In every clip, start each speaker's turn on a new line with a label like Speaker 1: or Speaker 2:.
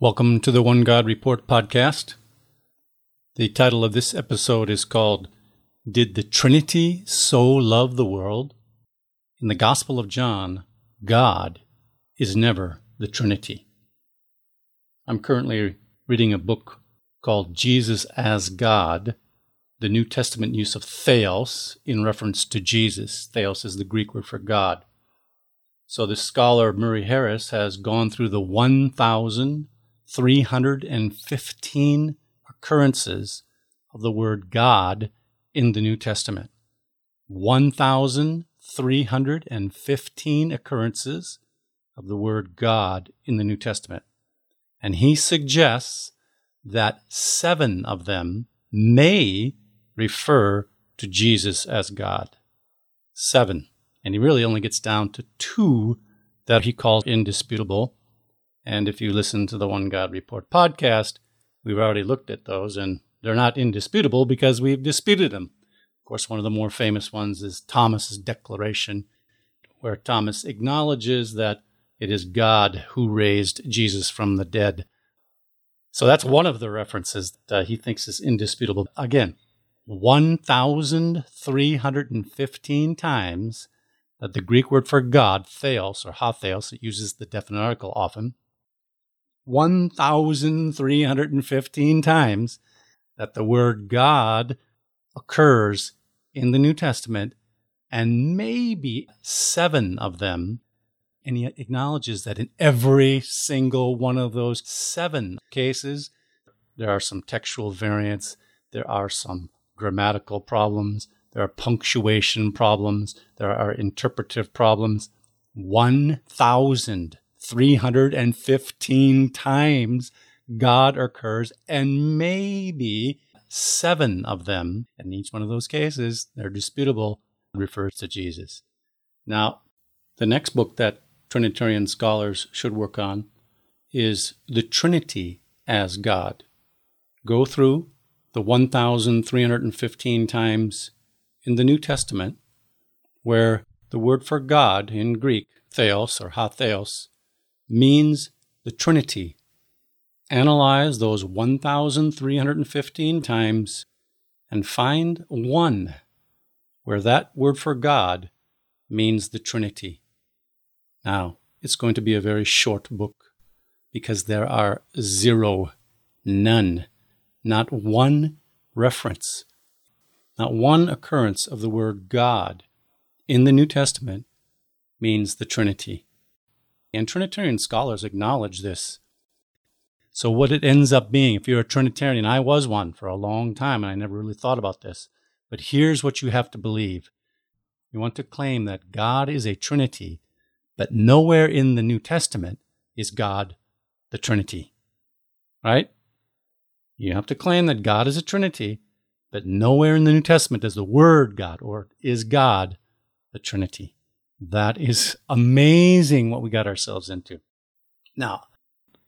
Speaker 1: Welcome to the One God Report podcast. The title of this episode is called Did the Trinity So Love the World? In the Gospel of John, God is never the Trinity. I'm currently reading a book called Jesus as God, the New Testament use of theos in reference to Jesus. Theos is the Greek word for God. So the scholar Murray Harris has gone through the 1,315 occurrences of the word God in the New Testament. 1,315 occurrences of the word God in the New Testament. And he suggests that seven of them may refer to Jesus as God. Seven. And he really only gets down to two that he calls indisputable. And if you listen to the One God Report podcast, we've already looked at those, and they're not indisputable because we've disputed them. Of course, one of the more famous ones is Thomas's declaration, where Thomas acknowledges that it is God who raised Jesus from the dead. So that's one of the references that uh, he thinks is indisputable. Again, 1,315 times that the Greek word for God, theos or ho theos, it uses the definite article often, 1,315 times that the word God occurs in the New Testament, and maybe seven of them. And he acknowledges that in every single one of those seven cases, there are some textual variants, there are some grammatical problems, there are punctuation problems, there are interpretive problems. 1,315 times God occurs, and maybe seven of them, in each one of those cases, they're disputable, refers to Jesus. Now, the next book that Trinitarian scholars should work on is The Trinity as God. Go through the 1,315 times in the New Testament where the word for God in Greek, theos or ho theos, means the Trinity. Analyze those 1,315 times and find one where that word for God means the Trinity. Now, it's going to be a very short book because there are zero, none, not one reference not one occurrence of the word God in the New Testament means the Trinity. And Trinitarian scholars acknowledge this. So, what it ends up being, if you're a Trinitarian, I was one for a long time and I never really thought about this, but here's what you have to believe. You want to claim that God is a Trinity, but nowhere in the New Testament is God the Trinity. Right? You have to claim that God is a Trinity, but nowhere in the New Testament does the word God or is God the Trinity. That is amazing what we got ourselves into. Now,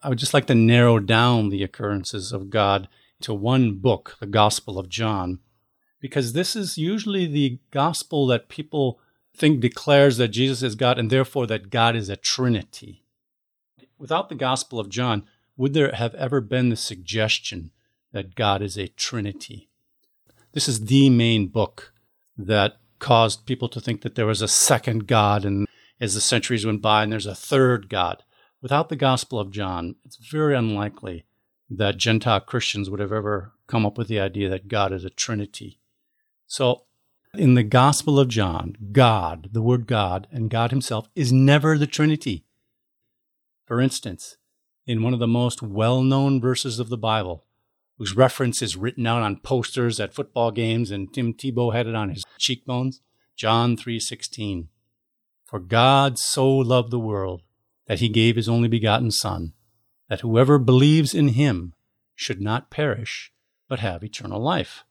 Speaker 1: I would just like to narrow down the occurrences of God to one book, the Gospel of John, because this is usually the gospel that people think declares that Jesus is God and therefore that God is a Trinity. Without the Gospel of John, would there have ever been the suggestion that God is a Trinity? This is the main book that caused people to think that there was a second God, and as the centuries went by, and there's a third God. Without the Gospel of John, it's very unlikely that Gentile Christians would have ever come up with the idea that God is a Trinity. So, in the Gospel of John, God, the word God, and God Himself is never the Trinity. For instance, in one of the most well known verses of the Bible, whose reference is written out on posters at football games and Tim Tebow had it on his cheekbones. John 3:16. For God so loved the world that he gave his only begotten son that whoever believes in him should not perish but have eternal life.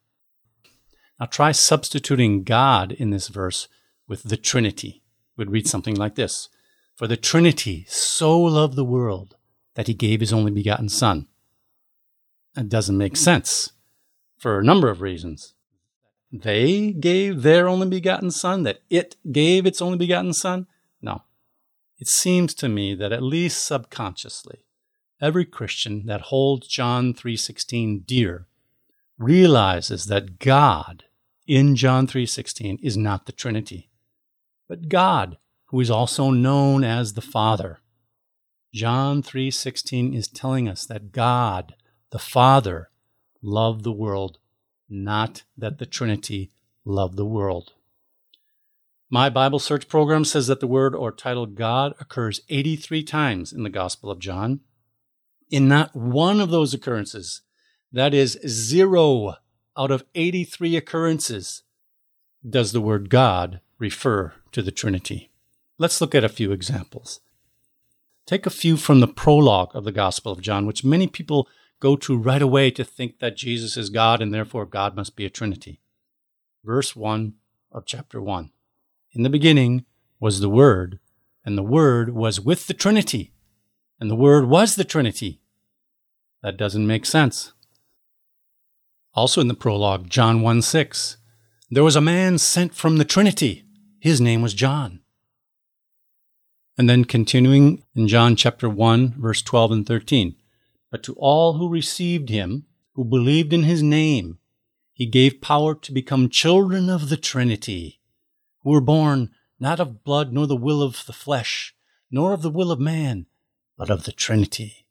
Speaker 1: Now try substituting God in this verse with the Trinity. We'd read something like this. For the Trinity so loved the world that he gave his only begotten son it doesn't make sense for a number of reasons. They gave their only begotten son, that it gave its only begotten son? No. It seems to me that at least subconsciously, every Christian that holds John 3:16 dear realizes that God in John 3:16 is not the Trinity, but God, who is also known as the Father. John 3:16 is telling us that God, the Father, loved the world, not that the Trinity loved the world. My Bible search program says that the word or title God occurs 83 times in the Gospel of John. In not one of those occurrences, that is zero out of 83 occurrences, does the word God refer to the Trinity. Let's look at a few examples. Take a few from the prologue of the Gospel of John, which many people go to right away to think that Jesus is God and therefore God must be a Trinity. Verse 1 of chapter 1. In the beginning was the Word, and the Word was with the Trinity, and the Word was the Trinity. That doesn't make sense. Also in the prologue, John 1 6, there was a man sent from the Trinity. His name was John. And then continuing in John chapter 1, verse 12 and 13. But to all who received him, who believed in his name, he gave power to become children of the Trinity, who were born not of blood, nor the will of the flesh, nor of the will of man, but of the Trinity.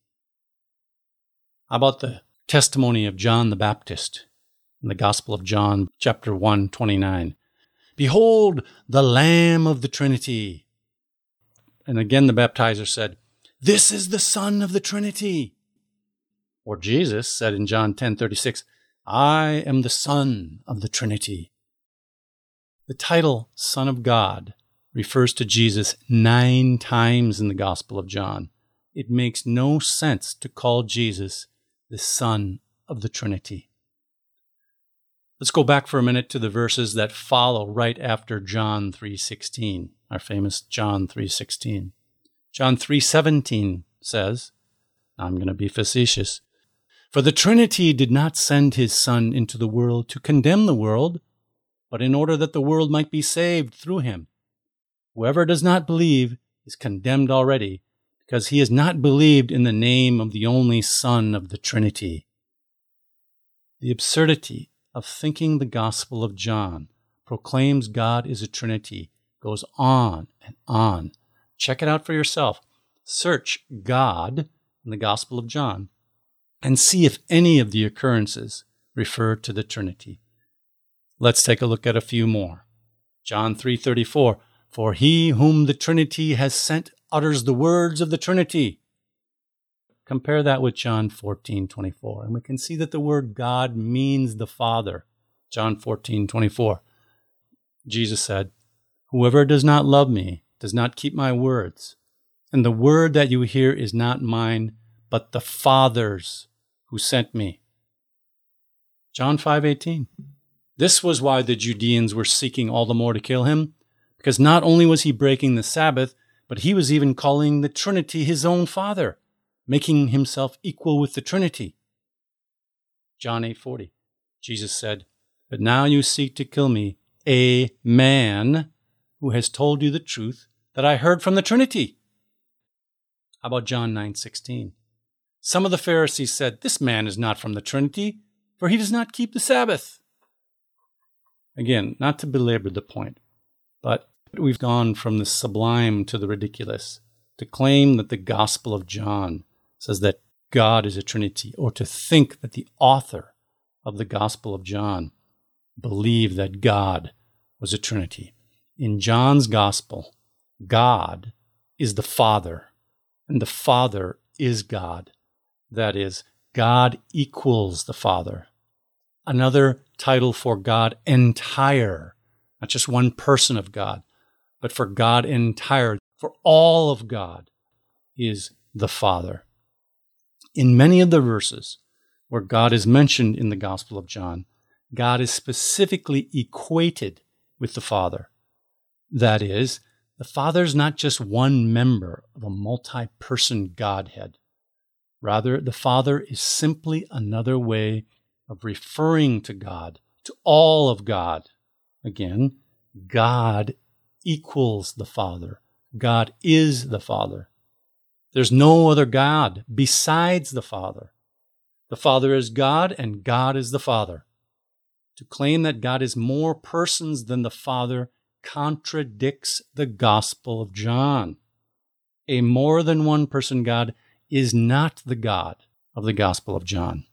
Speaker 1: How about the testimony of John the Baptist in the Gospel of John, chapter 1, 29? Behold, the Lamb of the Trinity. And again the baptizer said, This is the Son of the Trinity. Or Jesus said in John 10 36, I am the Son of the Trinity. The title Son of God refers to Jesus nine times in the Gospel of John. It makes no sense to call Jesus the Son of the Trinity. Let's go back for a minute to the verses that follow right after John 3:16, our famous John 3:16. John 3:17 says, I'm going to be facetious, for the Trinity did not send his Son into the world to condemn the world, but in order that the world might be saved through him. Whoever does not believe is condemned already, because he has not believed in the name of the only Son of the Trinity. The absurdity of thinking the Gospel of John proclaims God is a Trinity goes on and on. Check it out for yourself. Search God in the Gospel of John and see if any of the occurrences refer to the Trinity. Let's take a look at a few more. John 3:34 For he whom the Trinity has sent utters the words of the Trinity. Compare that with John 14:24 and we can see that the word God means the Father. John 14:24. Jesus said, Whoever does not love me does not keep my words. And the word that you hear is not mine, but the Father's who sent me. John 5:18. This was why the Judeans were seeking all the more to kill him, because not only was he breaking the Sabbath, but he was even calling the Trinity his own Father, making himself equal with the Trinity. John 8:40. Jesus said, "But now you seek to kill me, a man who has told you the truth that I heard from the Trinity." How about John 9:16? Some of the Pharisees said, This man is not from the Trinity, for he does not keep the Sabbath. Again, not to belabor the point, but we've gone from the sublime to the ridiculous. To claim that the Gospel of John says that God is a Trinity, or to think that the author of the Gospel of John believed that God was a Trinity. In John's Gospel, God is the Father, and the Father is God. That is, God equals the Father. Another title for God entire, not just one person of God, but for God entire, for all of God, is the Father. In many of the verses where God is mentioned in the Gospel of John, God is specifically equated with the Father. That is, the Father is not just one member of a multi person Godhead. Rather, the Father is simply another way of referring to God, to all of God. Again, God equals the Father. God is the Father. There's no other God besides the Father. The Father is God, and God is the Father. To claim that God is more persons than the Father contradicts the Gospel of John. A more than one person God is not the God of the Gospel of John.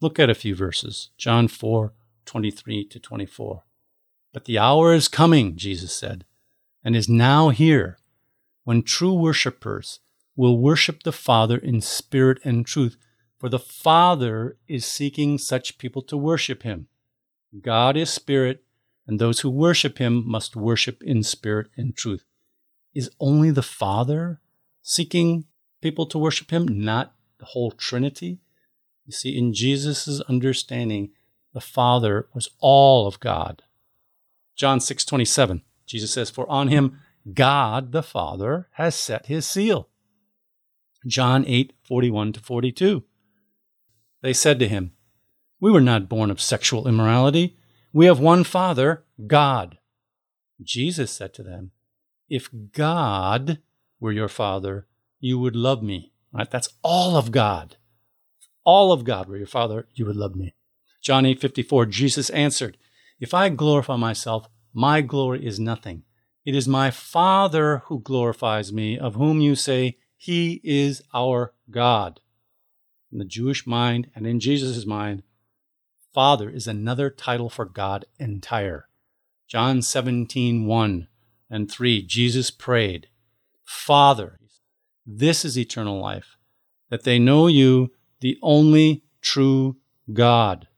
Speaker 1: Look at a few verses. John 4 23 to 24. But the hour is coming, Jesus said, and is now here, when true worshippers will worship the Father in spirit and truth, for the Father is seeking such people to worship him. God is spirit, and those who worship him must worship in spirit and truth. Is only the Father seeking people to worship him, not the whole Trinity? You see, in Jesus' understanding, the Father was all of God. John 6 27, Jesus says, For on him God the Father has set his seal. John 8 41 to 42. They said to him, We were not born of sexual immorality. We have one Father, God. Jesus said to them, If God were your Father, you would love me. Right? That's all of God. All of God were your Father, you would love me. John 8 54, Jesus answered, If I glorify myself, my glory is nothing. It is my Father who glorifies me, of whom you say, He is our God in the Jewish mind and in Jesus' mind, Father is another title for God entire. John 17, 1 and 3, Jesus prayed, Father, this is eternal life, that they know you, the only true God,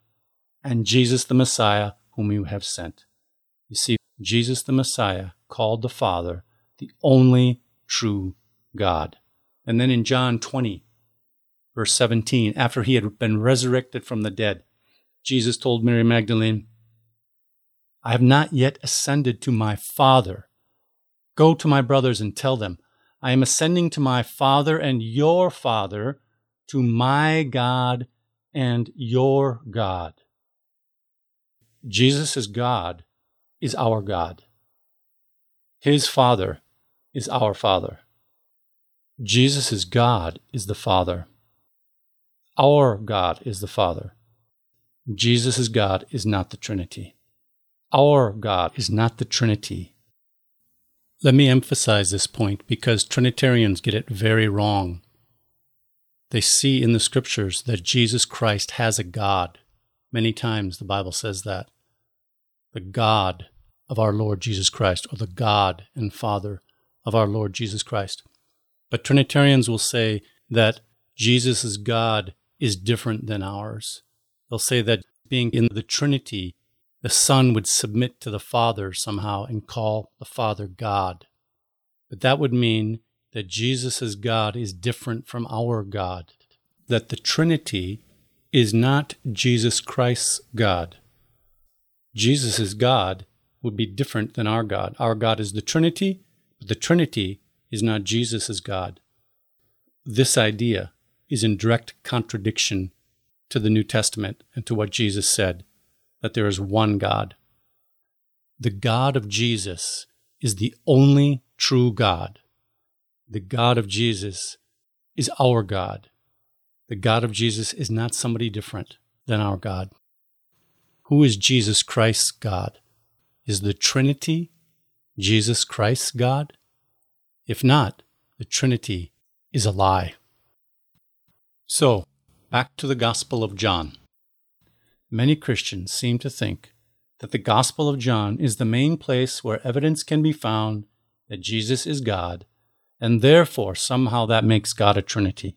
Speaker 1: and Jesus the Messiah, whom you have sent. You see, Jesus the Messiah called the Father the only true God. And then in John 20, verse 17, after he had been resurrected from the dead, Jesus told Mary Magdalene, I have not yet ascended to my Father. Go to my brothers and tell them, I am ascending to my Father and your Father, to my God and your God. Jesus is God, is our God. His Father is our Father. Jesus is God, is the Father. Our God is the Father. Jesus' is God is not the Trinity. Our God is not the Trinity. Let me emphasize this point because Trinitarians get it very wrong. They see in the scriptures that Jesus Christ has a God. Many times the Bible says that. The God of our Lord Jesus Christ, or the God and Father of our Lord Jesus Christ. But Trinitarians will say that Jesus' God is different than ours. They'll say that being in the Trinity, the Son would submit to the Father somehow and call the Father God. But that would mean that Jesus' God is different from our God, that the Trinity is not Jesus Christ's God. Jesus' God would be different than our God. Our God is the Trinity, but the Trinity is not Jesus' God. This idea is in direct contradiction to the New Testament and to what Jesus said that there is one God. The God of Jesus is the only true God. The God of Jesus is our God. The God of Jesus is not somebody different than our God. Who is Jesus Christ's God? Is the Trinity Jesus Christ's God? If not, the Trinity is a lie. So, back to the Gospel of John. Many Christians seem to think that the Gospel of John is the main place where evidence can be found that Jesus is God, and therefore somehow that makes God a Trinity.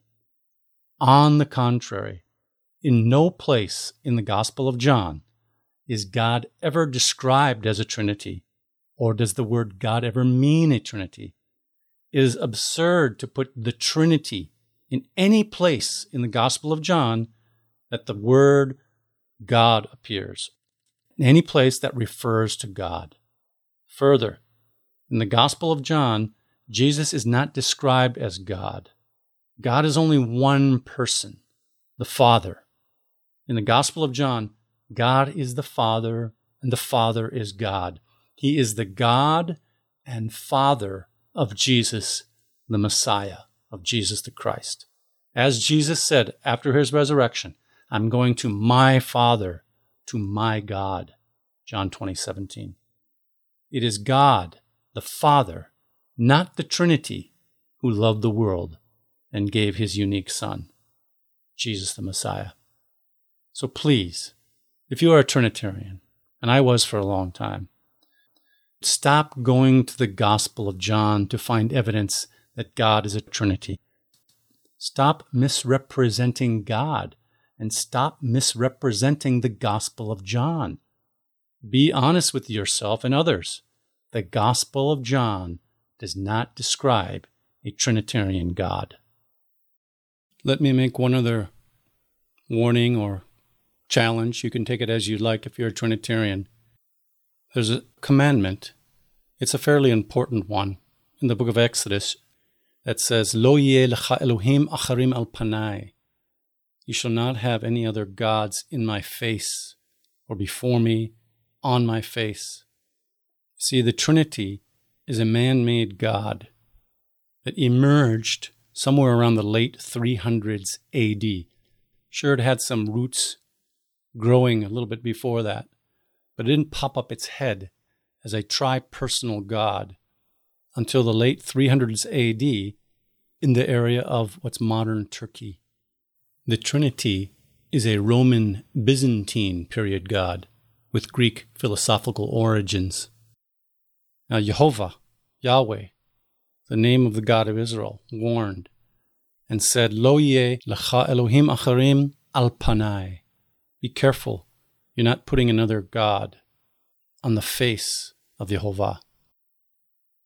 Speaker 1: On the contrary, in no place in the Gospel of John is God ever described as a Trinity, or does the word God ever mean a Trinity. It is absurd to put the Trinity in any place in the Gospel of John that the word God appears, in any place that refers to God. Further, in the Gospel of John, Jesus is not described as God. God is only one person, the Father. In the Gospel of John, God is the Father and the Father is God. He is the God and Father of Jesus, the Messiah of Jesus the Christ. As Jesus said after his resurrection, I'm going to my Father, to my God. John 20, 17. It is God, the Father, not the Trinity, who loved the world and gave his unique Son, Jesus the Messiah. So please, if you are a Trinitarian, and I was for a long time, stop going to the Gospel of John to find evidence that God is a Trinity. Stop misrepresenting God and stop misrepresenting the Gospel of John. Be honest with yourself and others. The Gospel of John does not describe a Trinitarian God. Let me make one other warning or challenge. You can take it as you like if you're a Trinitarian. There's a commandment, it's a fairly important one in the book of Exodus that says, Lo lecha Elohim acharim al panai. You shall not have any other gods in my face or before me on my face. See, the Trinity is a man made God that emerged somewhere around the late 300s AD. Sure, it had some roots growing a little bit before that, but it didn't pop up its head as a tri personal God until the late 300s AD in the area of what's modern Turkey. The Trinity is a Roman Byzantine period god with Greek philosophical origins. Now, Jehovah, Yahweh, the name of the God of Israel, warned and said, Lo ye lecha Elohim acharim al panai. Be careful, you're not putting another God on the face of Jehovah.